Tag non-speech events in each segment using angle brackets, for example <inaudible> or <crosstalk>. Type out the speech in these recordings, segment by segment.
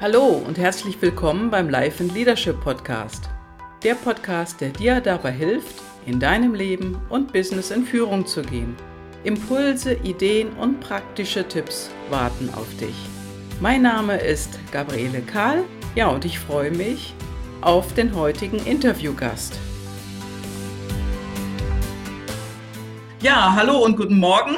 Hallo und herzlich willkommen beim Life and Leadership Podcast. Der Podcast, der dir dabei hilft, in deinem Leben und Business in Führung zu gehen. Impulse, Ideen und praktische Tipps warten auf dich. Mein Name ist Gabriele Kahl. Ja, und ich freue mich auf den heutigen Interviewgast. Ja, hallo und guten Morgen.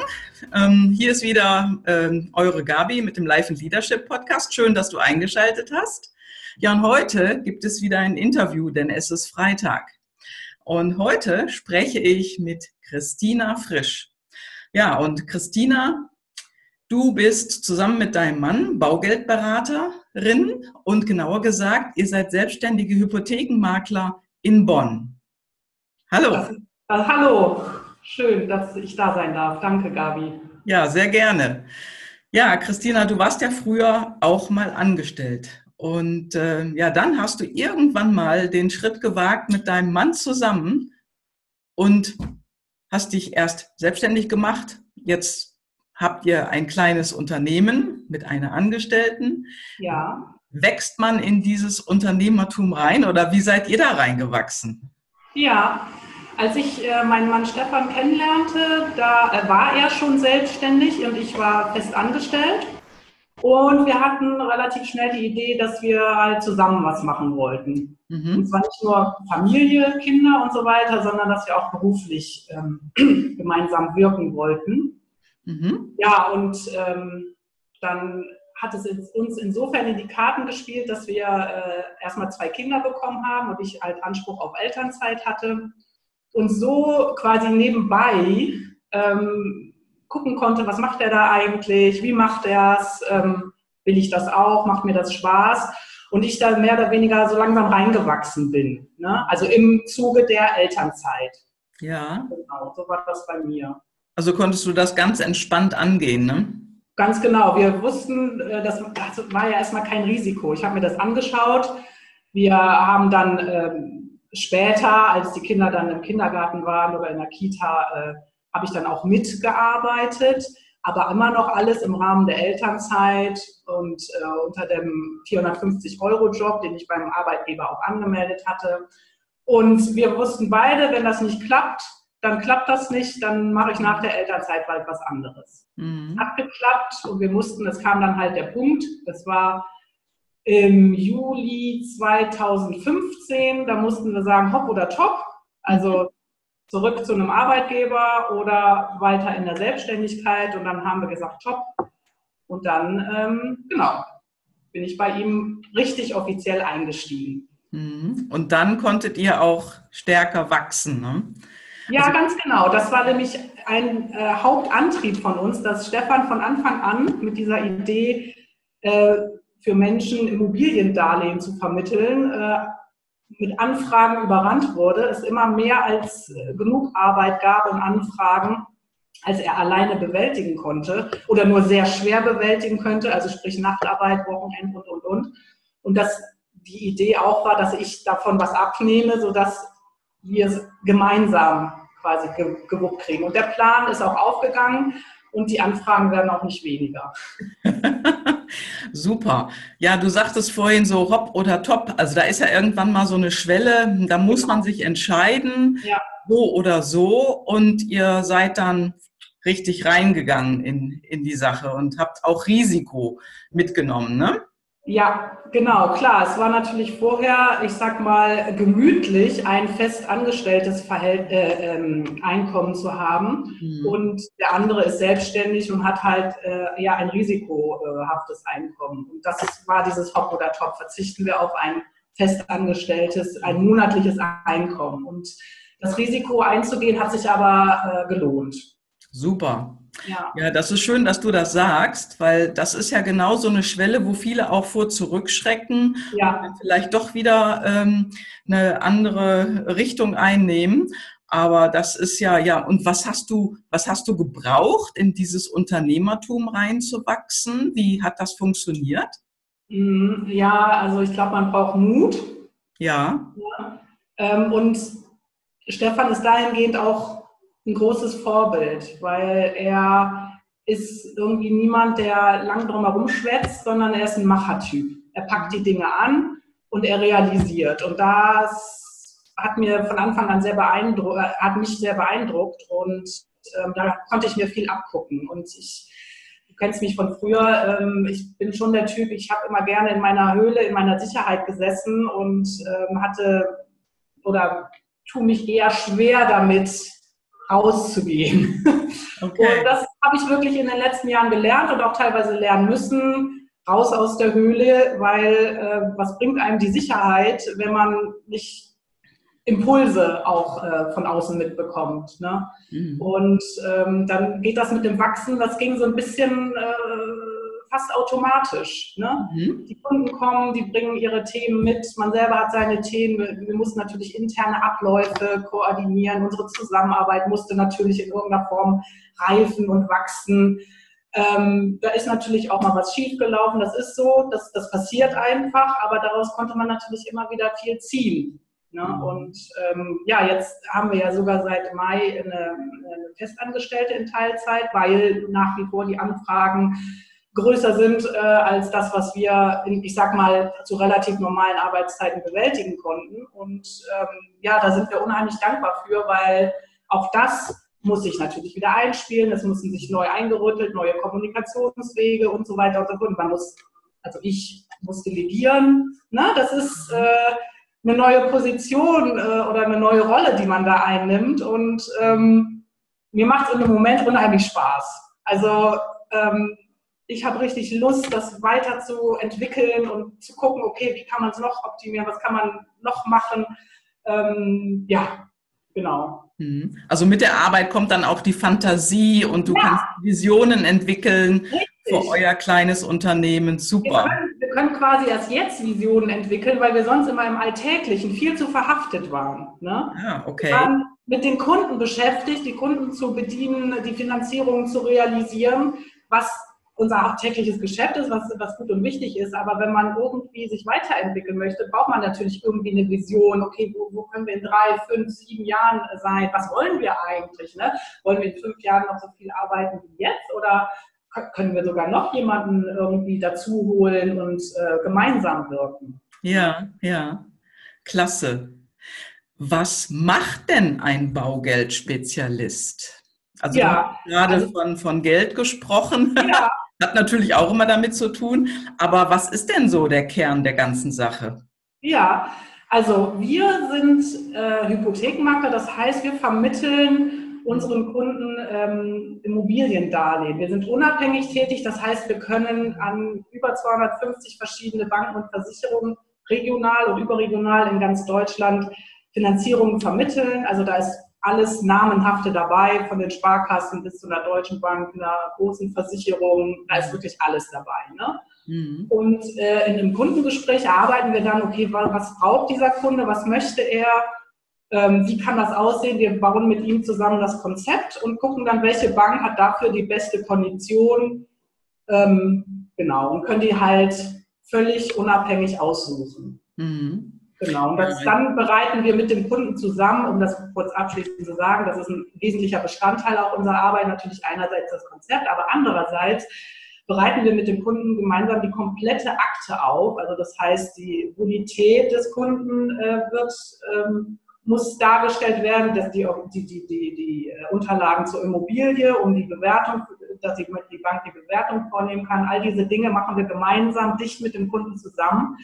Ähm, hier ist wieder ähm, eure Gabi mit dem Life and Leadership Podcast. Schön, dass du eingeschaltet hast. Ja, und heute gibt es wieder ein Interview, denn es ist Freitag. Und heute spreche ich mit Christina Frisch. Ja, und Christina, du bist zusammen mit deinem Mann Baugeldberaterin und genauer gesagt, ihr seid selbstständige Hypothekenmakler in Bonn. Hallo. Also, hallo, schön, dass ich da sein darf. Danke, Gabi. Ja, sehr gerne. Ja, Christina, du warst ja früher auch mal angestellt. Und äh, ja, dann hast du irgendwann mal den Schritt gewagt mit deinem Mann zusammen und hast dich erst selbstständig gemacht. Jetzt habt ihr ein kleines Unternehmen mit einer Angestellten. Ja. Wächst man in dieses Unternehmertum rein oder wie seid ihr da reingewachsen? Ja, als ich äh, meinen Mann Stefan kennenlernte, da äh, war er schon selbstständig und ich war fest angestellt. Und wir hatten relativ schnell die Idee, dass wir halt zusammen was machen wollten. Mhm. Und zwar nicht nur Familie, Kinder und so weiter, sondern dass wir auch beruflich ähm, <clears throat> gemeinsam wirken wollten. Mhm. Ja, und ähm, dann hat es uns insofern in die Karten gespielt, dass wir äh, erstmal zwei Kinder bekommen haben und ich halt Anspruch auf Elternzeit hatte. Und so quasi nebenbei ähm, gucken konnte, was macht er da eigentlich, wie macht er es, ähm, will ich das auch, macht mir das Spaß und ich da mehr oder weniger so langsam reingewachsen bin. Ne? Also im Zuge der Elternzeit. Ja. Genau, so war das bei mir. Also konntest du das ganz entspannt angehen, ne? Ganz genau. Wir wussten, äh, das war ja erstmal kein Risiko. Ich habe mir das angeschaut. Wir haben dann ähm, später, als die Kinder dann im Kindergarten waren oder in der Kita, äh, habe ich dann auch mitgearbeitet, aber immer noch alles im Rahmen der Elternzeit und äh, unter dem 450-Euro-Job, den ich beim Arbeitgeber auch angemeldet hatte. Und wir wussten beide, wenn das nicht klappt, dann klappt das nicht, dann mache ich nach der Elternzeit bald was anderes. Mhm. Hat geklappt und wir mussten, es kam dann halt der Punkt, das war im Juli 2015, da mussten wir sagen, hopp oder top. Also zurück zu einem Arbeitgeber oder weiter in der Selbstständigkeit. Und dann haben wir gesagt, top. Und dann, ähm, genau, bin ich bei ihm richtig offiziell eingestiegen. Mhm. Und dann konntet ihr auch stärker wachsen, ne? Ja, also, ganz genau. Das war nämlich ein äh, Hauptantrieb von uns, dass Stefan von Anfang an mit dieser Idee, äh, für Menschen Immobiliendarlehen zu vermitteln, äh, mit Anfragen überrannt wurde, es immer mehr als äh, genug Arbeit gab und Anfragen, als er alleine bewältigen konnte oder nur sehr schwer bewältigen könnte, also sprich Nachtarbeit, Wochenend und, und, und. Und dass die Idee auch war, dass ich davon was abnehme, sodass wir es gemeinsam quasi gewuppt kriegen. Und der Plan ist auch aufgegangen und die Anfragen werden auch nicht weniger. <laughs> Super. Ja, du sagtest vorhin so hopp oder top. Also da ist ja irgendwann mal so eine Schwelle, da muss man sich entscheiden, ja. so oder so. Und ihr seid dann richtig reingegangen in, in die Sache und habt auch Risiko mitgenommen, ne? Ja, genau, klar. Es war natürlich vorher, ich sag mal, gemütlich, ein fest angestelltes Verhält äh, ähm, Einkommen zu haben. Mhm. Und der andere ist selbstständig und hat halt äh, ja ein risikohaftes Einkommen. Und das ist, war dieses Hop oder Top. Verzichten wir auf ein fest angestelltes, ein monatliches Einkommen. Und das Risiko einzugehen hat sich aber äh, gelohnt. Super. Ja. ja, das ist schön, dass du das sagst, weil das ist ja genau so eine Schwelle, wo viele auch vor zurückschrecken ja. und vielleicht doch wieder ähm, eine andere Richtung einnehmen. Aber das ist ja, ja, und was hast du, was hast du gebraucht, in dieses Unternehmertum reinzuwachsen? Wie hat das funktioniert? Mhm, ja, also ich glaube, man braucht Mut. Ja. ja. Ähm, und Stefan ist dahingehend auch ein großes Vorbild, weil er ist irgendwie niemand, der lang drum herum schwätzt, sondern er ist ein Machertyp. Er packt die Dinge an und er realisiert. Und das hat mir von Anfang an sehr beeindruckt, äh, hat mich sehr beeindruckt und ähm, da konnte ich mir viel abgucken. Und ich, du kennst mich von früher, ähm, ich bin schon der Typ, ich habe immer gerne in meiner Höhle, in meiner Sicherheit gesessen und ähm, hatte oder tue mich eher schwer damit, rauszugehen. <laughs> Okay. Und das habe ich wirklich in den letzten Jahren gelernt und auch teilweise lernen müssen, raus aus der Höhle, weil äh, was bringt einem die Sicherheit, wenn man nicht Impulse auch äh, von außen mitbekommt. Ne? Mhm. Und ähm, dann geht das mit dem Wachsen, das ging so ein bisschen äh, fast automatisch. Ne? Mhm. Die Kunden kommen, die bringen ihre Themen mit, man selber hat seine Themen, wir, mussten natürlich interne Abläufe koordinieren, unsere Zusammenarbeit musste natürlich in irgendeiner Form reifen und wachsen. Ähm, da ist natürlich auch mal was schiefgelaufen, das ist so, das, das passiert einfach, aber daraus konnte man natürlich immer wieder viel ziehen. Ne? Mhm. Und ähm, ja, jetzt haben wir ja sogar seit Mai eine, eine, Festangestellte in Teilzeit, weil nach wie vor die Anfragen größer sind äh, als das, was wir, in, ich sag mal, zu relativ normalen Arbeitszeiten bewältigen konnten. Und ähm, ja, da sind wir unheimlich dankbar für, weil auch das muss sich natürlich wieder einspielen, es müssen sich neu eingerüttelt, neue Kommunikationswege und so weiter und so fort. Man muss, also ich muss delegieren. Ne? Das ist äh, eine neue Position äh, oder eine neue Rolle, die man da einnimmt. Und ähm, mir macht es im Moment unheimlich Spaß. Also ähm, ich habe richtig Lust, das weiterzuentwickeln und zu gucken, okay, wie kann man es noch optimieren, was kann man noch machen. Ähm, ja, genau. Mhm. Also mit der Arbeit kommt dann auch die Fantasie und du ja. kannst Visionen entwickeln Richtig. für euer kleines Unternehmen. Super. Wir können, wir können, quasi erst jetzt Visionen entwickeln, weil wir sonst immer im Alltäglichen viel zu verhaftet waren. Ne? Ah, okay. Wir waren mit den Kunden beschäftigt, die Kunden zu bedienen, die Finanzierung zu realisieren, was unser tägliches Geschäft ist, was, was gut und wichtig ist. Aber wenn man irgendwie sich weiterentwickeln möchte, braucht man natürlich irgendwie eine Vision. Okay, wo, wo können wir in drei, fünf, sieben Jahren sein? Was wollen wir eigentlich? Ne? Wollen wir in fünf Jahren noch so viel arbeiten wie jetzt? Oder können wir sogar noch jemanden irgendwie dazu holen und äh, gemeinsam wirken? Ja, ja. Klasse. Was macht denn ein Baugeldspezialist? Also ja, gerade also, von, von Geld gesprochen. Ja, Hat natürlich auch immer damit zu tun. Aber was ist denn so der Kern der ganzen Sache? Ja, also wir sind äh, Hypothekenmakler, das heißt, wir vermitteln unseren Kunden ähm, Immobiliendarlehen. Wir sind unabhängig tätig, das heißt, wir können an über 250 verschiedene Banken und Versicherungen regional und überregional in ganz Deutschland Finanzierungen vermitteln. Also da ist alles Namenhafte dabei, von den Sparkassen bis zu einer Deutschen Bank, einer großen Versicherung, da ist wirklich alles dabei. Ne? Mhm. Und äh, in einem Kundengespräch arbeiten wir dann, okay, was braucht dieser Kunde, was möchte er, ähm, wie kann das aussehen? Wir bauen mit ihm zusammen das Konzept und gucken dann, welche Bank hat dafür die beste Kondition. Ähm, genau, und können die halt völlig unabhängig aussuchen. Mhm. Genau, und das, dann bereiten wir mit dem Kunden zusammen, um das kurz abschließend zu sagen, das ist ein wesentlicher Bestandteil auch unserer Arbeit, natürlich einerseits das Konzept, aber andererseits bereiten wir mit dem Kunden gemeinsam die komplette Akte auf. Also das heißt, die Bonität des Kunden äh, wird, ähm, muss dargestellt werden, dass die, die, die, die, die äh, Unterlagen zur Immobilie, um die Bewertung, dass die, die Bank die Bewertung vornehmen kann. All diese Dinge machen wir gemeinsam dicht mit dem Kunden zusammen.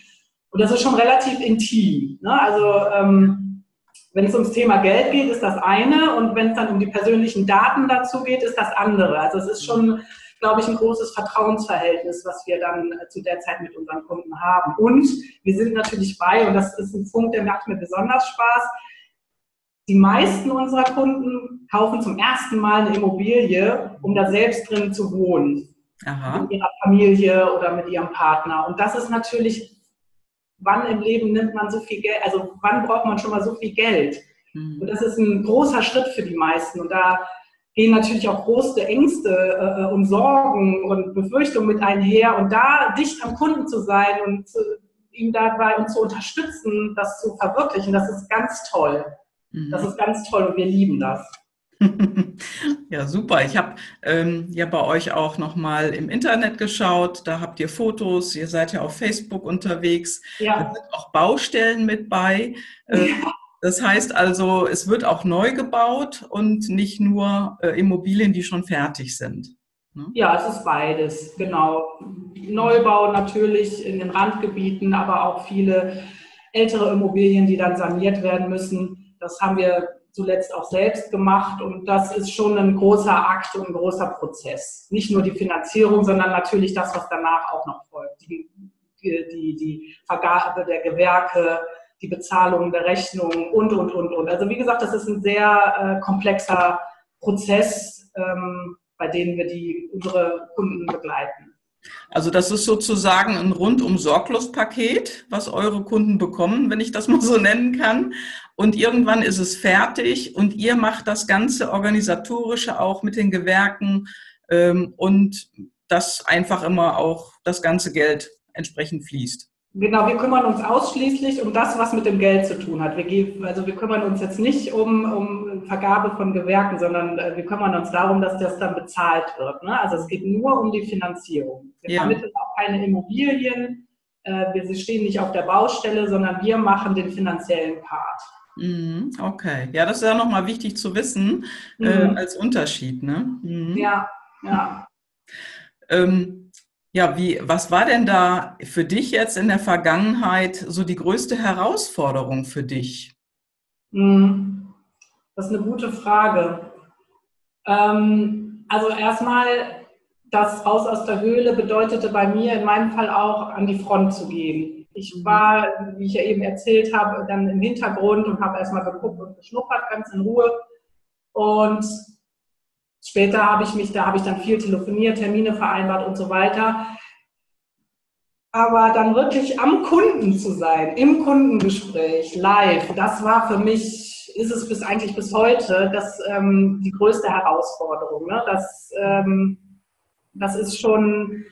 Und das ist schon relativ intim. Ne? Also ähm, wenn es ums Thema Geld geht, ist das eine. Und wenn es dann um die persönlichen Daten dazu geht, ist das andere. Also es ist schon, glaube ich, ein großes Vertrauensverhältnis, was wir dann äh, zu der Zeit mit unseren Kunden haben. Und wir sind natürlich bei, und das ist ein Punkt, der macht mir besonders Spaß, die meisten unserer Kunden kaufen zum ersten Mal eine Immobilie, um da selbst drin zu wohnen. Aha. Mit ihrer Familie oder mit ihrem Partner. Und das ist natürlich wann im Leben nimmt man so viel Geld, also wann braucht man schon mal so viel Geld? Mhm. Und das ist ein großer Schritt für die meisten. Und da gehen natürlich auch große Ängste äh, und Sorgen und Befürchtungen mit einher. Und da dicht am Kunden zu sein und zu, ihm dabei und zu unterstützen, das zu verwirklichen, das ist ganz toll. Mhm. Das ist ganz toll und wir lieben das. <laughs> Ja, super. Ich habe ähm, ja bei euch auch nochmal im Internet geschaut. Da habt ihr Fotos. Ihr seid ja auf Facebook unterwegs. Ja. Da sind auch Baustellen mit bei. Äh, ja. Das heißt also, es wird auch neu gebaut und nicht nur äh, Immobilien, die schon fertig sind. Ne? Ja, es ist beides, genau. Neubau natürlich in den Randgebieten, aber auch viele ältere Immobilien, die dann saniert werden müssen. Das haben wir zuletzt auch selbst gemacht und das ist schon ein großer Akt und ein großer Prozess. Nicht nur die Finanzierung, sondern natürlich das, was danach auch noch folgt. Die, die, die Vergabe der Gewerke, die Bezahlung der Rechnungen und, und, und, und. Also wie gesagt, das ist ein sehr äh, komplexer Prozess, ähm, bei dem wir die, unsere Kunden begleiten. Also das ist sozusagen ein rundum sorglos Paket, was eure Kunden bekommen, wenn ich das mal so nennen kann. Und irgendwann ist es fertig und ihr macht das ganze organisatorische auch mit den Gewerken ähm, und dass einfach immer auch das ganze Geld entsprechend fließt. Genau, wir kümmern uns ausschließlich um das, was mit dem Geld zu tun hat. Wir geben, also wir kümmern uns jetzt nicht um, um Vergabe von Gewerken, sondern äh, wir kümmern uns darum, dass das dann bezahlt wird. Ne? Also es geht nur um die Finanzierung. Wir ja. vermitteln auch keine Immobilien, äh, wir stehen nicht auf der Baustelle, sondern wir machen den finanziellen Part. Mhm, okay, ja, das ist ja nochmal wichtig zu wissen äh, mhm. als Unterschied. Ne? Mhm. Ja, ja. Ähm, ja, wie, was war denn da für dich jetzt in der Vergangenheit so die größte Herausforderung für dich? Hm, das ist eine gute Frage. Ähm, also erstmal, das Raus aus der Höhle bedeutete bei mir in meinem Fall auch an die Front zu gehen. Ich mhm. war, wie ich ja eben erzählt habe, dann im Hintergrund und habe erstmal geguckt und geschnuppert ganz in Ruhe. Und Später habe ich mich, da habe ich dann viel telefoniert, Termine vereinbart und so weiter. Aber dann wirklich am Kunden zu sein, im Kundengespräch, live, das war für mich, ist es bis eigentlich bis heute, das ähm, die größte Herausforderung. Ne? Das, ähm, das ist schon,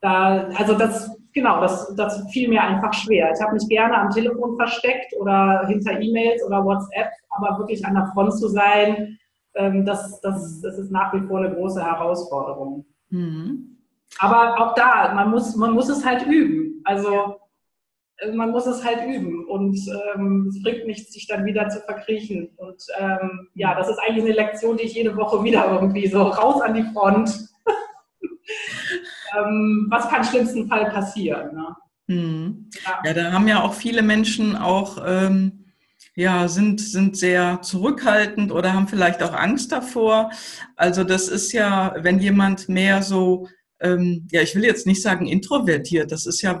da, also das, genau, das, das fiel mir einfach schwer. Ich habe mich gerne am Telefon versteckt oder hinter E-Mails oder WhatsApp, aber wirklich an der Front zu sein, ähm, das, das, das ist nach wie vor eine große Herausforderung. Mhm. Aber auch da, man muss, man muss es halt üben. Also äh, man muss es halt üben und ähm, es bringt nichts, sich dann wieder zu verkriechen. Und ähm, ja, das ist eigentlich eine Lektion, die ich jede Woche wieder irgendwie so raus an die Front. <laughs> ähm, was kann im schlimmsten Fall passieren? Ne? Hm. Ja. ja. da haben ja auch viele Menschen auch ähm, ja, sind, sind sehr zurückhaltend oder haben vielleicht auch Angst davor. Also das ist ja, wenn jemand mehr so, ähm, ja, ich will jetzt nicht sagen introvertiert, das ist ja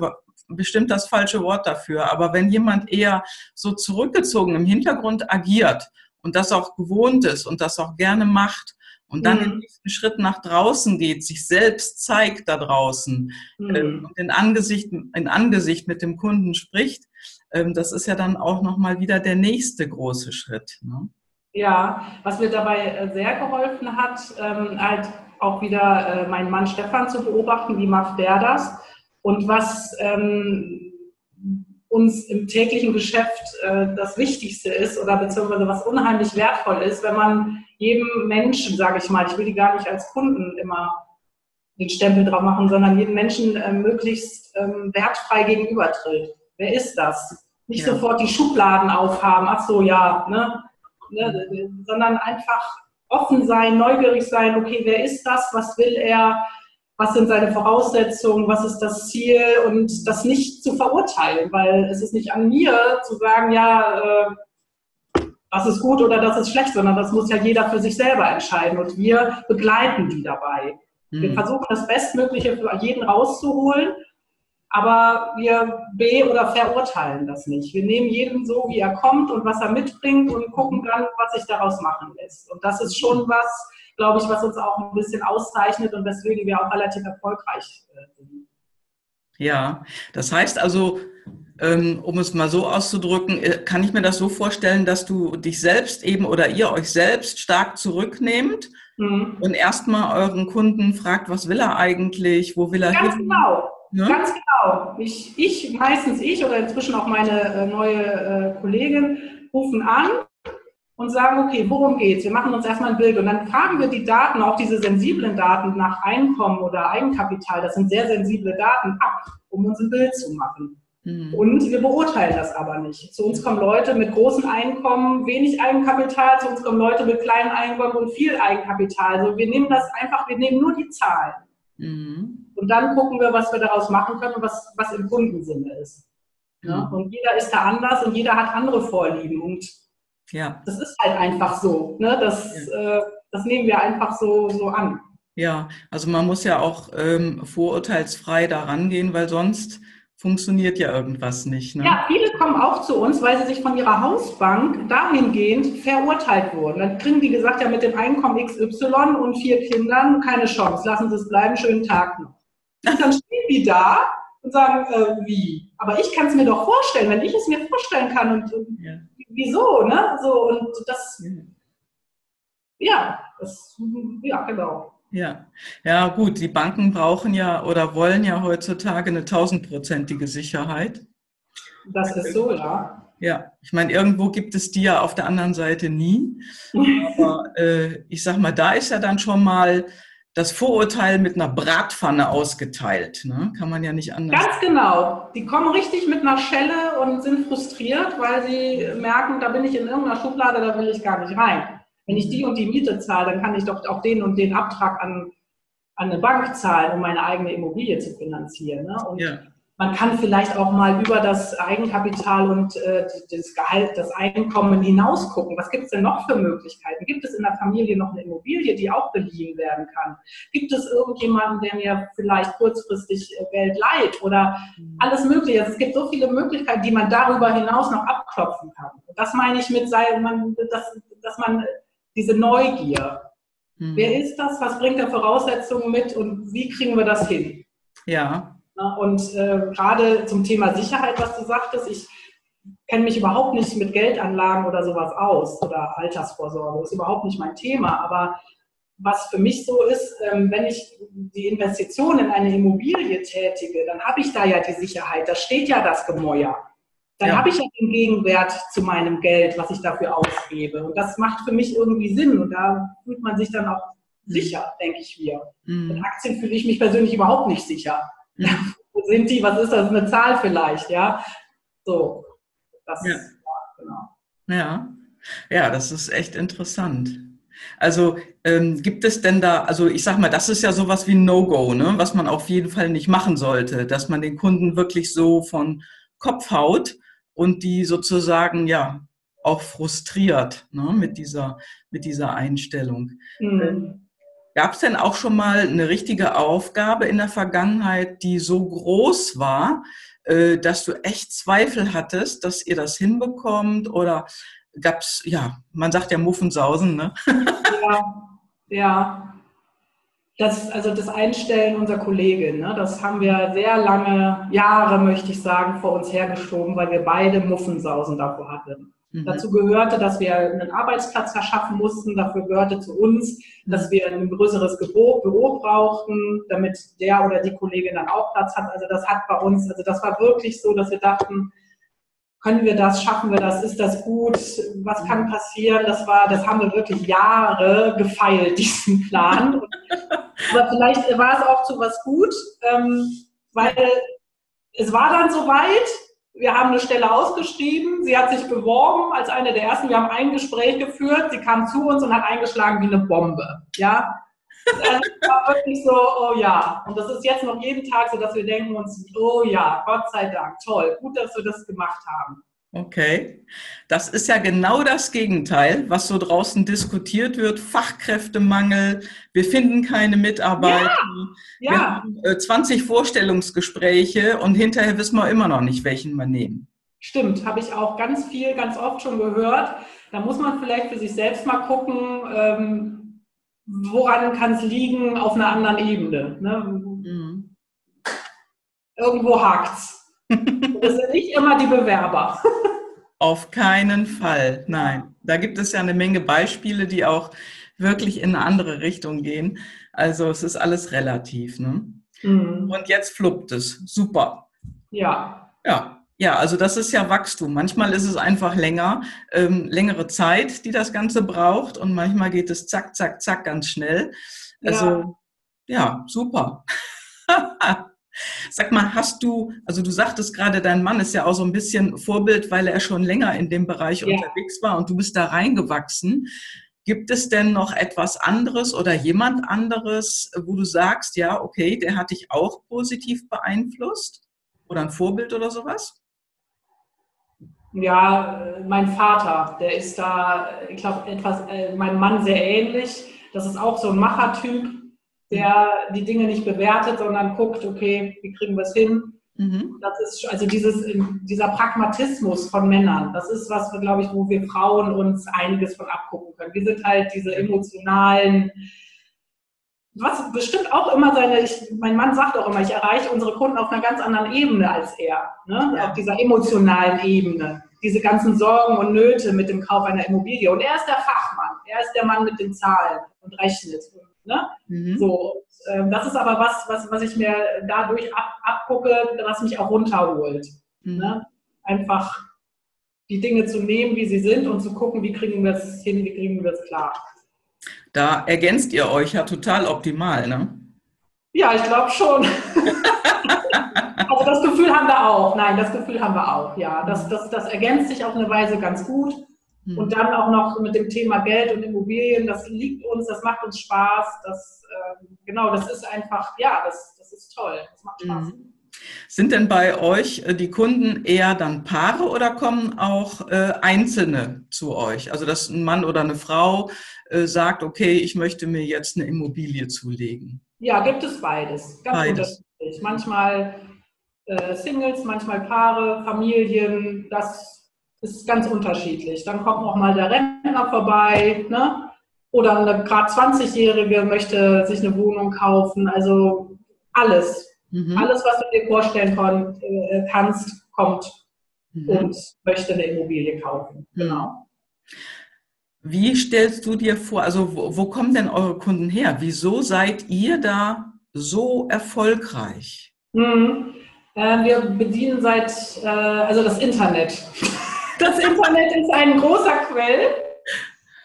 bestimmt das falsche Wort dafür, aber wenn jemand eher so zurückgezogen im Hintergrund agiert und das auch gewohnt ist und das auch gerne macht und dann mhm. den nächsten Schritt nach draußen geht, sich selbst zeigt da draußen mhm. ähm, und in Angesicht, in Angesicht mit dem Kunden spricht, ähm, das ist ja dann auch nochmal wieder der nächste große Schritt. Ne? Ja, was mir dabei äh, sehr geholfen hat, ähm, halt auch wieder äh, meinen Mann Stefan zu beobachten, wie macht der das und was ähm, uns im täglichen Geschäft äh, das Wichtigste ist oder beziehungsweise was unheimlich wertvoll ist, wenn man jedem Menschen, sage ich mal, ich will die gar nicht als Kunden immer den Stempel drauf machen, sondern jedem Menschen äh, möglichst ähm, wertfrei gegenübertritt wer ist das? Nicht ja. sofort die Schubladen aufhaben, ach so, ja, ne? ne? sondern einfach offen sein, neugierig sein, okay, wer ist das, was will er, was sind seine Voraussetzungen, was ist das Ziel und das nicht zu verurteilen, weil es ist nicht an mir zu sagen, ja, äh, das ist gut oder das ist schlecht, sondern das muss ja jeder für sich selber entscheiden und wir begleiten die dabei. Mhm. Wir versuchen das Bestmögliche für jeden rauszuholen aber wir be- oder verurteilen das nicht. Wir nehmen jeden so, wie er kommt und was er mitbringt und gucken dann, was sich daraus machen lässt. Und das ist schon was, glaube ich, was uns auch ein bisschen auszeichnet und weswegen wir auch relativ erfolgreich äh, sind. Ja, das heißt also, ähm, um es mal so auszudrücken, äh, kann ich mir das so vorstellen, dass du dich selbst eben oder ihr euch selbst stark zurücknehmt mhm. und erstmal euren Kunden fragt, was will er eigentlich, wo will er Ganz hin? Genau Ne? Ganz genau. Ich, ich, meistens ich oder inzwischen auch meine äh, neue Kollegin rufen an und sagen, okay, worum geht's? Wir machen uns erstmal ein Bild und dann fragen wir die Daten, auch diese sensiblen Daten nach Einkommen oder Eigenkapital, das sind sehr sensible Daten, ab, um uns ein Bild zu machen. Mhm. Und wir beurteilen das aber nicht. Zu uns kommen Leute mit großen Einkommen, wenig Eigenkapital, zu uns kommen Leute mit kleinen Einkommen und viel Eigenkapital. Also wir nehmen das einfach, wir nehmen nur die Zahlen. Mhm. Und dann gucken wir, was wir daraus machen können und was, was im Kundensinne ist. Mhm. Ja? Und jeder ist da anders und jeder hat andere Vorlieben. Und ja. das ist halt einfach so. Ne? Das, ja. äh, das nehmen wir einfach so, so an. Ja, also man muss ja auch ähm, vorurteilsfrei da rangehen, weil sonst funktioniert ja irgendwas nicht. Ne? Ja, viele kommen auch zu uns, weil sie sich von ihrer Hausbank dahingehend verurteilt wurden. Dann kriegen die gesagt, ja mit dem Einkommen XY und vier Kindern keine Chance, lassen Sie es bleiben, schönen Tag noch. Und dann stehen die da und sagen, äh, wie? Aber ich kann es mir doch vorstellen, wenn ich es mir vorstellen kann und, und ja. Wieso, ne? So, und das, ja, das, ja, genau. Ja, ja gut, die Banken brauchen ja oder wollen ja heutzutage eine tausendprozentige Sicherheit. Das ist so, ja. Ja, ich meine, irgendwo gibt es die ja auf der anderen Seite nie. <laughs> Aber äh, ich sag mal, da ist ja dann schon mal das Vorurteil mit einer Bratpfanne ausgeteilt. Ne? Kann man ja nicht anders. Ganz genau. Die kommen richtig mit einer Schelle und sind frustriert, weil sie merken, da bin ich in irgendeiner Schublade, da will ich gar nicht rein. Wenn ich die und die Miete zahle, dann kann ich doch auch den und den Abtrag an, an eine Bank zahlen, um meine eigene Immobilie zu finanzieren. Ne? Und ja. Man kann vielleicht auch mal über das Eigenkapital und äh, das Gehalt, das Einkommen hinaus gucken. Was gibt es denn noch für Möglichkeiten? Gibt es in der Familie noch eine Immobilie, die auch beliehen werden kann? Gibt es irgendjemanden, der mir vielleicht kurzfristig äh, Geld leiht oder mhm. alles Mögliche? Also es gibt so viele Möglichkeiten, die man darüber hinaus noch abklopfen kann. Und das meine ich mit, dass, dass man diese Neugier. Mhm. Wer ist das? Was bringt er Voraussetzungen mit und wie kriegen wir das hin? Ja. Und äh, gerade zum Thema Sicherheit, was du sagtest, ich kenne mich überhaupt nicht mit Geldanlagen oder sowas aus oder Altersvorsorge, ist überhaupt nicht mein Thema. Aber was für mich so ist, ähm, wenn ich die Investition in eine Immobilie tätige, dann habe ich da ja die Sicherheit. Da steht ja das Gemäuer dann ja. habe ich ja den Gegenwert zu meinem Geld, was ich dafür ausgebe. Und das macht für mich irgendwie Sinn. Und da fühlt man sich dann auch sicher, denke ich mir. Mhm. Mit Aktien fühle ich mich persönlich überhaupt nicht sicher. Wo sind die? Was ist das? Eine Zahl vielleicht, ja? So. Das, ja, genau. Ja. Ja, das ist echt interessant. Also ähm, gibt es denn da, also ich sag mal, das ist ja sowas wie ein No-Go, ne? was man auf jeden Fall nicht machen sollte, dass man den Kunden wirklich so von Kopf haut und die sozusagen ja auch frustriert ne, mit, dieser, mit dieser Einstellung. Mhm. Gab es denn auch schon mal eine richtige Aufgabe in der Vergangenheit, die so groß war, äh, dass du echt Zweifel hattest, dass ihr das hinbekommt? Oder gab es, ja, man sagt ja Muffensausen, ne? <laughs> Ja, ja das, also das Einstellen unserer Kollegin, ne, das haben wir sehr lange, Jahre möchte ich sagen, vor uns hergeschoben, weil wir beide Muffensausen davor hatten. Mhm. Dazu gehörte, dass wir einen Arbeitsplatz verschaffen mussten. Dafür gehörte zu uns, dass wir ein größeres Büro, Büro brauchten, damit der oder die Kollegin dann auch Platz hat. Also das hat bei uns, also das war wirklich so, dass wir dachten, können wir das, schaffen wir das, ist das gut, was kann passieren? Das war, das haben wir wirklich Jahre gefeilt, <laughs> diesen Plan. Aber vielleicht war es auch zu was gut, ähm, weil es war dann soweit, wir haben eine Stelle ausgeschrieben, sie hat sich beworben als eine der ersten, wir haben ein Gespräch geführt, sie kam zu uns und hat eingeschlagen wie eine Bombe. Ja, das war wirklich so, oh ja. Und das ist jetzt noch jeden Tag so, dass wir denken uns, oh ja, Gott sei Dank, toll, gut, dass wir das gemacht haben. Okay. Das ist ja genau das Gegenteil, was so draußen diskutiert wird. Fachkräftemangel, wir finden keine Mitarbeiter. Ja, ja. Wir haben 20 äh, Vorstellungsgespräche und hinterher wissen wir immer noch nicht, welchen wir nehmen. Stimmt, habe ich auch ganz viel, ganz oft schon gehört. Da muss man vielleicht für sich selbst mal gucken, ähm, woran kann es liegen auf einer anderen Ebene. Ne? Mhm. Irgendwo hakt's. Das sind nicht immer die Bewerber. Auf keinen Fall, nein. Da gibt es ja eine Menge Beispiele, die auch wirklich in eine andere Richtung gehen. Also es ist alles relativ. Ne? Mhm. Und jetzt fluppt es. Super. Ja. Ja. Ja, also das ist ja Wachstum. Manchmal ist es einfach länger, ähm, längere Zeit, die das Ganze braucht und manchmal geht es zack, zack, zack ganz schnell. Also ja, ja super. <laughs> Sag mal, hast du, also du sagtest gerade, dein Mann ist ja auch so ein bisschen Vorbild, weil er schon länger in dem Bereich ja. unterwegs war und du bist da reingewachsen. Gibt es denn noch etwas anderes oder jemand anderes, wo du sagst, ja, okay, der hat dich auch positiv beeinflusst? Oder ein Vorbild oder sowas? Ja, mein Vater, der ist da, ich glaube, etwas, äh, meinem Mann sehr ähnlich. Das ist auch so ein Machertyp, der die Dinge nicht bewertet, sondern guckt, okay, wie kriegen wir es hin? Mhm. Das ist also dieses, dieser Pragmatismus von Männern. Das ist was, glaube ich, wo wir Frauen uns einiges von abgucken können. Wir sind halt diese emotionalen, was bestimmt auch immer seine, ich, mein Mann sagt auch immer, ich erreiche unsere Kunden auf einer ganz anderen Ebene als er, ne? Ja. auf dieser emotionalen Ebene. Diese ganzen Sorgen und Nöte mit dem Kauf einer Immobilie. Und er ist der Fachmann, er ist der Mann mit den Zahlen und rechnet. Ne? Mhm. So, äh, das ist aber was, was, was ich mir dadurch ab, abgucke, was mich auch runterholt. Mhm. Ne? Einfach die Dinge zu nehmen, wie sie sind und zu gucken, wie kriegen wir es hin, wie kriegen wir es klar. Da ergänzt ihr euch ja total optimal, ne? Ja, ich glaube schon. <laughs> also das Gefühl haben wir auch. Nein, das Gefühl haben wir auch, ja. Das, das, das ergänzt sich auf eine Weise ganz gut. Mhm. Und dann auch noch mit dem Thema Geld und Immobilien, das liegt uns, das macht uns Spaß. Das, äh, genau, das ist einfach, ja, das, das ist toll. Das macht Spaß. Mhm. Sind denn bei euch äh, die Kunden eher dann Paare oder kommen auch äh, Einzelne zu euch? Also dass ein Mann oder eine Frau äh, sagt, okay, ich möchte mir jetzt eine Immobilie zulegen. Ja, gibt es beides. Ganz beides. unterschiedlich. Manchmal äh, Singles, manchmal Paare, Familien. Das ist ganz unterschiedlich. Dann kommt noch mal der Rentner vorbei, ne? Oder eine gerade 20-Jährige möchte sich eine Wohnung kaufen. Also alles. Mhm. Alles, was du dir vorstellen kon, äh, kannst, kommt mhm. und möchte eine Immobilie kaufen. Mhm. Genau. Wie stellst du dir vor, also wo, wo, kommen denn eure Kunden her? Wieso seid ihr da so erfolgreich? Mhm. Äh, wir bedienen seit, äh, also das Internet. <laughs> Das Internet ist ein großer Quell.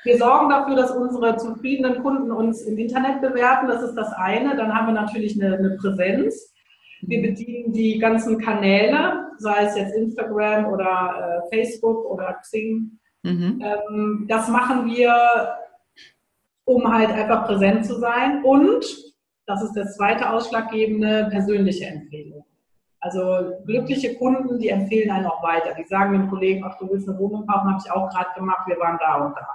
Wir sorgen dafür, dass unsere zufriedenen Kunden uns im Internet bewerten. Das ist das eine. Dann haben wir natürlich eine, eine Präsenz. Wir bedienen die ganzen Kanäle, sei es jetzt Instagram oder äh, Facebook oder Xing. Mhm. Ähm, das machen wir, um halt einfach präsent zu sein. Und, das ist das zweite ausschlaggebende, persönliche Empfehlung. Also glückliche Kunden, die empfehlen einen auch weiter. Die sagen dem Kollegen, ach, du willst eine Wohnung kaufen, habe ich auch gerade gemacht, wir waren da und da.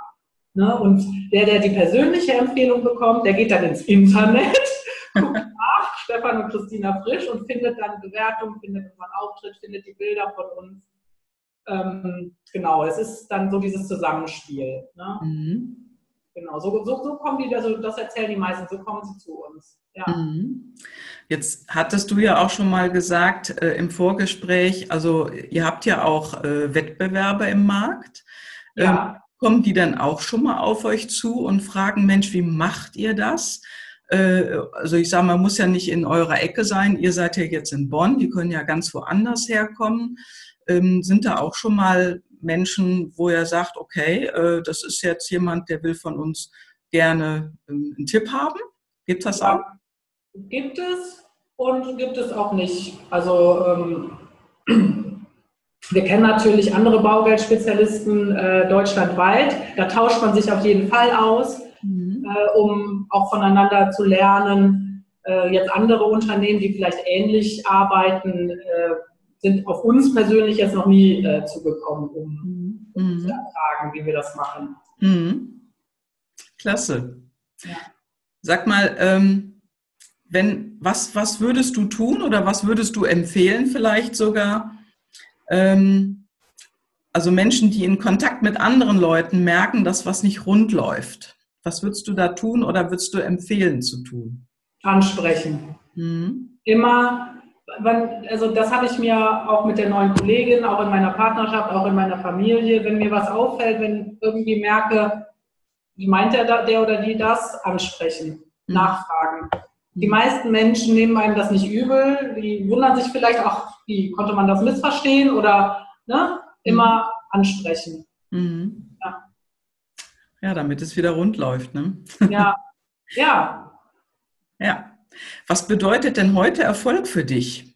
Ne? Und der, der die persönliche Empfehlung bekommt, der geht dann ins Internet, <laughs> guckt nach, Stefan und Christina Frisch, und findet dann Bewertungen, findet unseren Auftritt, findet die Bilder von uns. Ähm, genau, es ist dann so dieses Zusammenspiel. Ne? Mhm. Genau, so, so, so kommen die, also das erzählen die meisten, so kommen sie zu uns. Ja. Mhm. Jetzt hattest du ja auch schon mal gesagt äh, im Vorgespräch, also ihr habt ja auch äh, Wettbewerber im Markt. Ja. Ähm, kommen die dann auch schon mal auf euch zu und fragen, Mensch, wie macht ihr das? Äh, also ich sage, man muss ja nicht in eurer Ecke sein. Ihr seid ja jetzt in Bonn, die können ja ganz woanders herkommen. Ähm, sind da auch schon mal Menschen, wo er sagt, okay, äh, das ist jetzt jemand, der will von uns gerne ähm, einen Tipp haben? Gibt das auch? Gibt es und gibt es auch nicht. Also ähm, wir kennen natürlich andere Baugeldspezialisten äh, deutschlandweit. Da tauscht man sich auf jeden Fall aus, mhm. äh, um auch voneinander zu lernen. Äh, jetzt andere Unternehmen, die vielleicht ähnlich arbeiten, äh, sind auf uns persönlich jetzt noch nie äh, zugekommen, um, um mhm. zu erfragen, wie wir das machen. Mhm. Klasse. Ja. Sag mal, ähm, wenn, was, was würdest du tun oder was würdest du empfehlen vielleicht sogar? Ähm, also Menschen, die in Kontakt mit anderen Leuten merken, dass was nicht rund läuft. Was würdest du da tun oder würdest du empfehlen zu tun? Ansprechen. Mhm. Immer, also das habe ich mir auch mit der neuen Kollegin, auch in meiner Partnerschaft, auch in meiner Familie, wenn mir was auffällt, wenn irgendwie merke, wie meint der, der oder die das, ansprechen, mhm. nachfragen. Die meisten Menschen nehmen einem das nicht übel. Die wundern sich vielleicht auch, wie konnte man das missverstehen oder ne, immer ansprechen. Mhm. Ja. ja, damit es wieder rund läuft. Ne? Ja, <laughs> ja. Ja. Was bedeutet denn heute Erfolg für dich?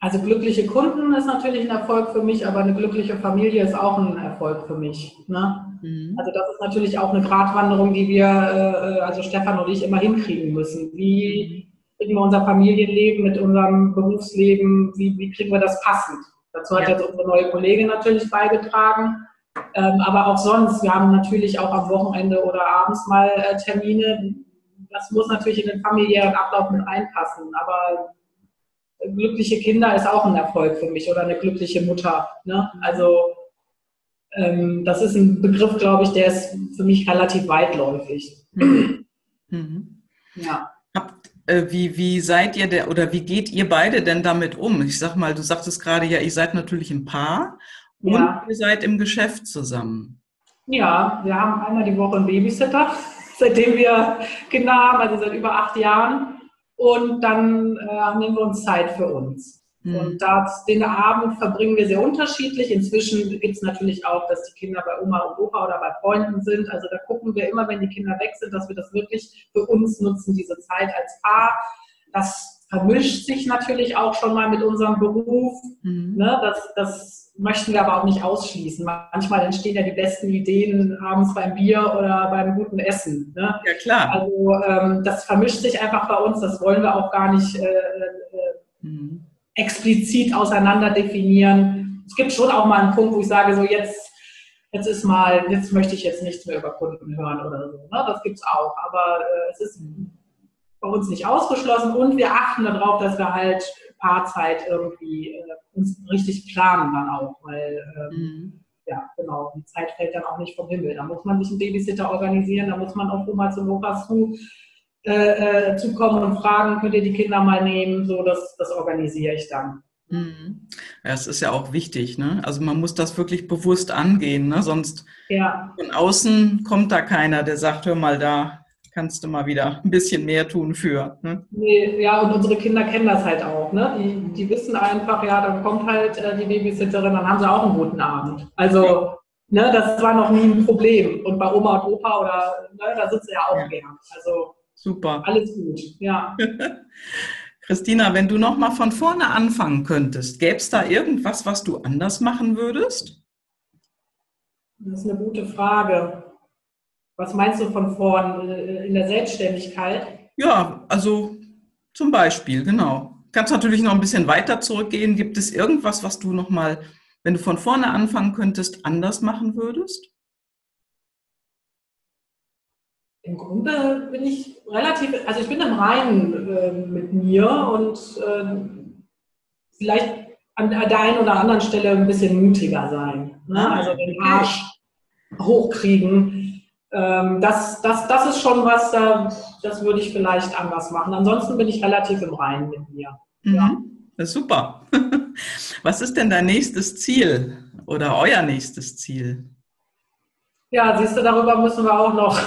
Also glückliche Kunden ist natürlich ein Erfolg für mich, aber eine glückliche Familie ist auch ein Erfolg für mich. Ne? Mhm. Also das ist natürlich auch eine Gratwanderung, die wir, äh, also Stefan und ich, immer hinkriegen müssen. Wie kriegen wir unser Familienleben mit unserem Berufsleben, wie, wie kriegen wir das passend? Dazu hat ja. jetzt unsere neue Kollegin natürlich beigetragen. Ähm, aber auch sonst, wir haben natürlich auch am Wochenende oder abends mal äh, Termine. Das muss natürlich in den familiären Ablauf mit reinpassen. Aber glückliche Kinder ist auch ein Erfolg für mich oder eine glückliche Mutter. Ne? Also ähm, das ist ein Begriff, glaube ich, der ist für mich relativ weitläufig. Mhm. Ja. Habt, äh, wie, wie seid ihr der oder wie geht ihr beide denn damit um? Ich sag mal, du sagtest gerade ja, ihr seid natürlich ein Paar und ja. ihr seid im Geschäft zusammen. Ja, wir haben einmal die Woche einen Babysitter, <laughs> seitdem wir Kinder haben, also seit über acht Jahren. Und dann äh, nehmen wir uns Zeit für uns. Mhm. Und das, den Abend verbringen wir sehr unterschiedlich. Inzwischen gibt es natürlich auch, dass die Kinder bei Oma und Opa oder bei Freunden sind. Also da gucken wir immer, wenn die Kinder weg sind, dass wir das wirklich für uns nutzen, diese Zeit als Paar. Das vermischt sich natürlich auch schon mal mit unserem Beruf. Mhm. Ne, das, das möchten wir aber auch nicht ausschließen. Manchmal entstehen ja die besten Ideen abends beim Bier oder beim guten Essen. Ne? Ja, klar. Also ähm, das vermischt sich einfach bei uns. Das wollen wir auch gar nicht äh, äh, mhm. explizit auseinander definieren. Es gibt schon auch mal einen Punkt, wo ich sage, so jetzt, jetzt ist mal, jetzt möchte ich jetzt nichts mehr über Kunden hören oder so. Ne? Das gibt es auch. Aber äh, es ist bei uns nicht ausgeschlossen und wir achten darauf, dass wir halt Paarzeit irgendwie äh, uns richtig planen dann auch, weil ähm, mhm. ja, genau, die Zeit fällt dann auch nicht vom Himmel. Da muss man sich einen Babysitter organisieren, da muss man auch Oma zum Opa zu, äh, äh, zukommen und fragen, könnt ihr die Kinder mal nehmen, so das, das organisiere ich dann. Mhm. Ja, es ist ja auch wichtig, ne? Also man muss das wirklich bewusst angehen, ne? Sonst ja. von außen kommt da keiner, der sagt, hör mal da, kannst du mal wieder ein bisschen mehr tun für. Ne? Nee, ja, und unsere Kinder kennen das halt auch. Ne? Die, die wissen einfach, ja, dann kommt halt äh, die Babysitterin, dann haben sie auch einen guten Abend. Also, ne, das war noch nie ein Problem. Und bei Oma und Opa oder, ne, da sitzt er auch ja. gern. Also, super. Alles gut, ja. <laughs> Christina, wenn du noch mal von vorne anfangen könntest, gäbe es da irgendwas, was du anders machen würdest? Das ist eine gute Frage. Was meinst du von vorn äh, in der Selbstständigkeit? Ja, also zum Beispiel, genau. Kannst natürlich noch ein bisschen weiter zurückgehen. Gibt es irgendwas, was du noch mal, wenn du von vorne anfangen könntest, anders machen würdest? Im Grunde bin ich relativ, also ich bin im Reinen äh, mit mir und äh, vielleicht an der einen oder anderen Stelle ein bisschen mutiger sein. Ne? Also den Arsch hochkriegen ähm, das, das, das ist schon was, das würde ich vielleicht anders machen. Ansonsten bin ich relativ im Reinen mit mir. Mhm. Ja. Das ist super. <laughs> Was ist denn dein nächstes Ziel oder euer nächstes Ziel? Ja, siehst du, darüber müssen wir auch noch <laughs>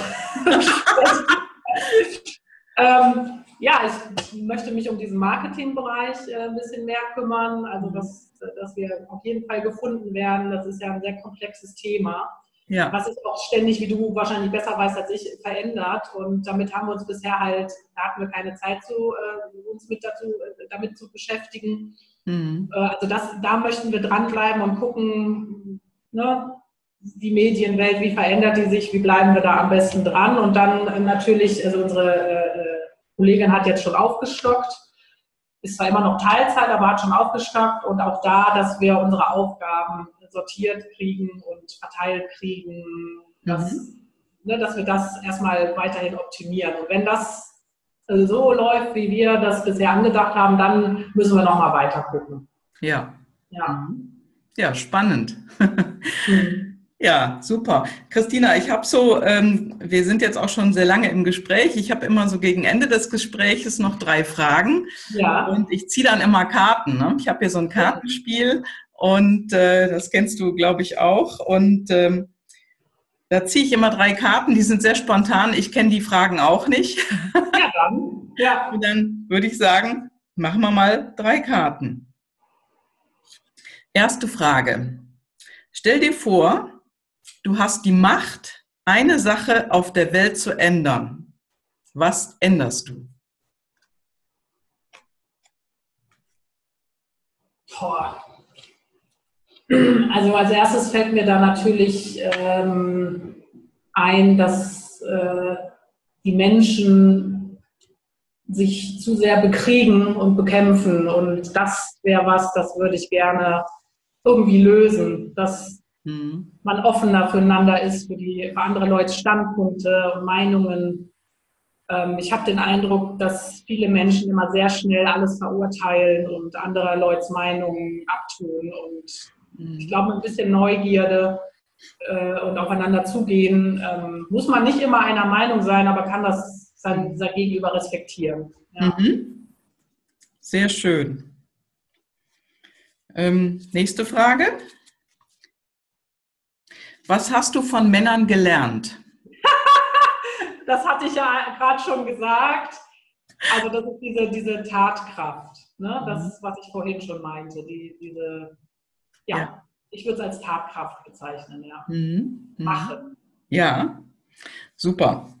ähm, ja, ich möchte mich um diesen Marketingbereich äh, ein bisschen mehr kümmern, also dass, dass wir auf jeden Fall gefunden werden. Das ist ja ein sehr komplexes Thema ja. was sich auch ständig, wie du wahrscheinlich besser weißt als ich, verändert. Und damit haben wir uns bisher halt, da hatten wir keine Zeit zu, äh, uns mit dazu, äh, damit zu beschäftigen. Mhm. Äh, also das, da möchten wir dranbleiben und gucken, ne, die Medienwelt, wie verändert die sich, wie bleiben wir da am besten dran. Und dann natürlich, also unsere äh, Kollegin hat jetzt schon aufgestockt, ist zwar immer noch Teilzeit, aber hat schon aufgestockt und auch da, dass wir unsere Aufgaben sortiert kriegen und verteilt kriegen, dass, mhm. ne, dass wir das erstmal weiterhin optimieren. Und wenn das so läuft, wie wir das bisher angedacht haben, dann müssen wir nochmal weiter gucken. Ja. Ja. Mhm. Ja, spannend. <laughs> Mhm. Ja, super. Christina, ich habe so, ähm, wir sind jetzt auch schon sehr lange im Gespräch. Ich habe immer so gegen Ende des Gespräches noch drei Fragen. Ja. Und ich ziehe dann immer Karten. Ne? Ich habe hier so ein Kartenspiel und äh, das kennst du, glaube ich, auch. Und ähm, Da ziehe ich immer drei Karten, die sind sehr spontan. Ich kenne die Fragen auch nicht. Ja, dann. Ja. <laughs> Und dann würde ich sagen, machen wir mal drei Karten. Erste Frage. Stell dir vor, du hast die Macht, eine Sache auf der Welt zu ändern. Was änderst du? Boah. Also als erstes fällt mir da natürlich ähm, ein, dass äh, die Menschen sich zu sehr bekriegen und bekämpfen. Und das wäre was, das würde ich gerne irgendwie lösen, dass mhm. man offener füreinander ist, für, die, für andere Leute Standpunkte und Meinungen. Ähm, ich habe den Eindruck, dass viele Menschen immer sehr schnell alles verurteilen und andere Leute Meinungen abtun. Und. Ich glaube, ein bisschen Neugierde äh, und aufeinander zugehen, ähm, muss man nicht immer einer Meinung sein, aber kann das sein, sein Gegenüber respektieren. Ja. Mhm. Sehr schön. Ähm, nächste Frage. Was hast du von Männern gelernt? <laughs> das hatte ich ja gerade schon gesagt. Also das ist diese, diese Tatkraft. Ne? Das mhm. ist, was ich vorhin schon meinte. Die, diese, ja, ja. ich würde es als Tatkraft bezeichnen. Ja. Mhm. Mhm. Machen. Ja, super.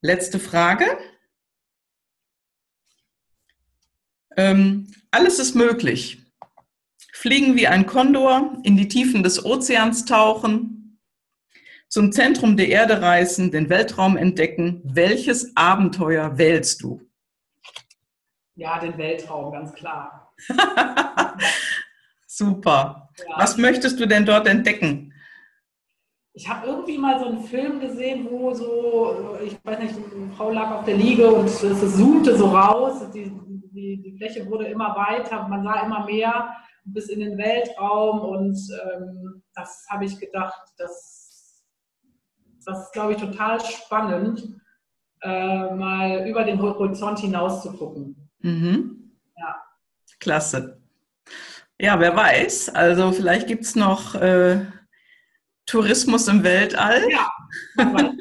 Letzte Frage. Ähm, alles ist möglich fliegen wie ein Kondor, in die Tiefen des Ozeans tauchen, zum Zentrum der Erde reisen, den Weltraum entdecken. Welches Abenteuer wählst du? Ja, den Weltraum, ganz klar. <laughs> Super. Ja. Was möchtest du denn dort entdecken? Ich habe irgendwie mal so einen Film gesehen, wo so, ich weiß nicht, eine Frau lag auf der Liege und es zoomte so raus. Die, die, die Fläche wurde immer weiter, man sah immer mehr bis in den Weltraum und ähm, das habe ich gedacht, das, das ist, glaube ich, total spannend, äh, mal über den Horizont hinaus zu gucken. Mhm. Ja. Klasse. Ja, wer weiß. Also vielleicht gibt es noch äh, Tourismus im Weltall. Ja, <laughs>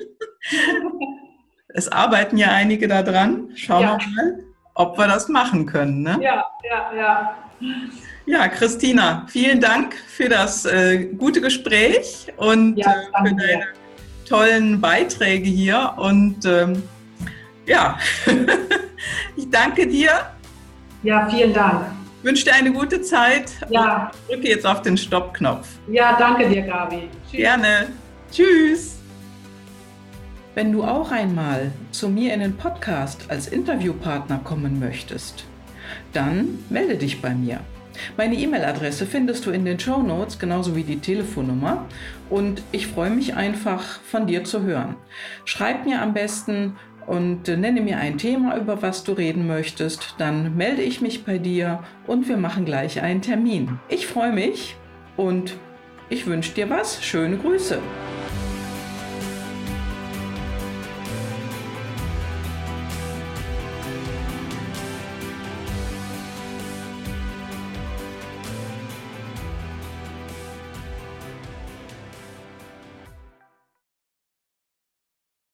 es arbeiten ja einige daran. Schauen ja. wir mal, ob wir das machen können. Ne? Ja, ja, ja. Ja, Christina, vielen Dank für das äh, gute Gespräch und ja, äh, für deine tollen Beiträge hier. Und ähm, ja, <laughs> ich danke dir. Ja, vielen Dank. Ich wünsche dir eine gute Zeit. Ja. Und drücke jetzt auf den Stoppknopf. Ja, danke dir, Gabi. Tschüss. Gerne. Tschüss. Wenn du auch einmal zu mir in den Podcast als Interviewpartner kommen möchtest, dann melde dich bei mir. Meine E-Mail-Adresse findest du in den Show Notes, genauso wie die Telefonnummer. Und ich freue mich einfach, von dir zu hören. Schreib mir am besten und nenne mir ein Thema, über was du reden möchtest. Dann melde ich mich bei dir und wir machen gleich einen Termin. Ich freue mich und ich wünsche dir was. Schöne Grüße.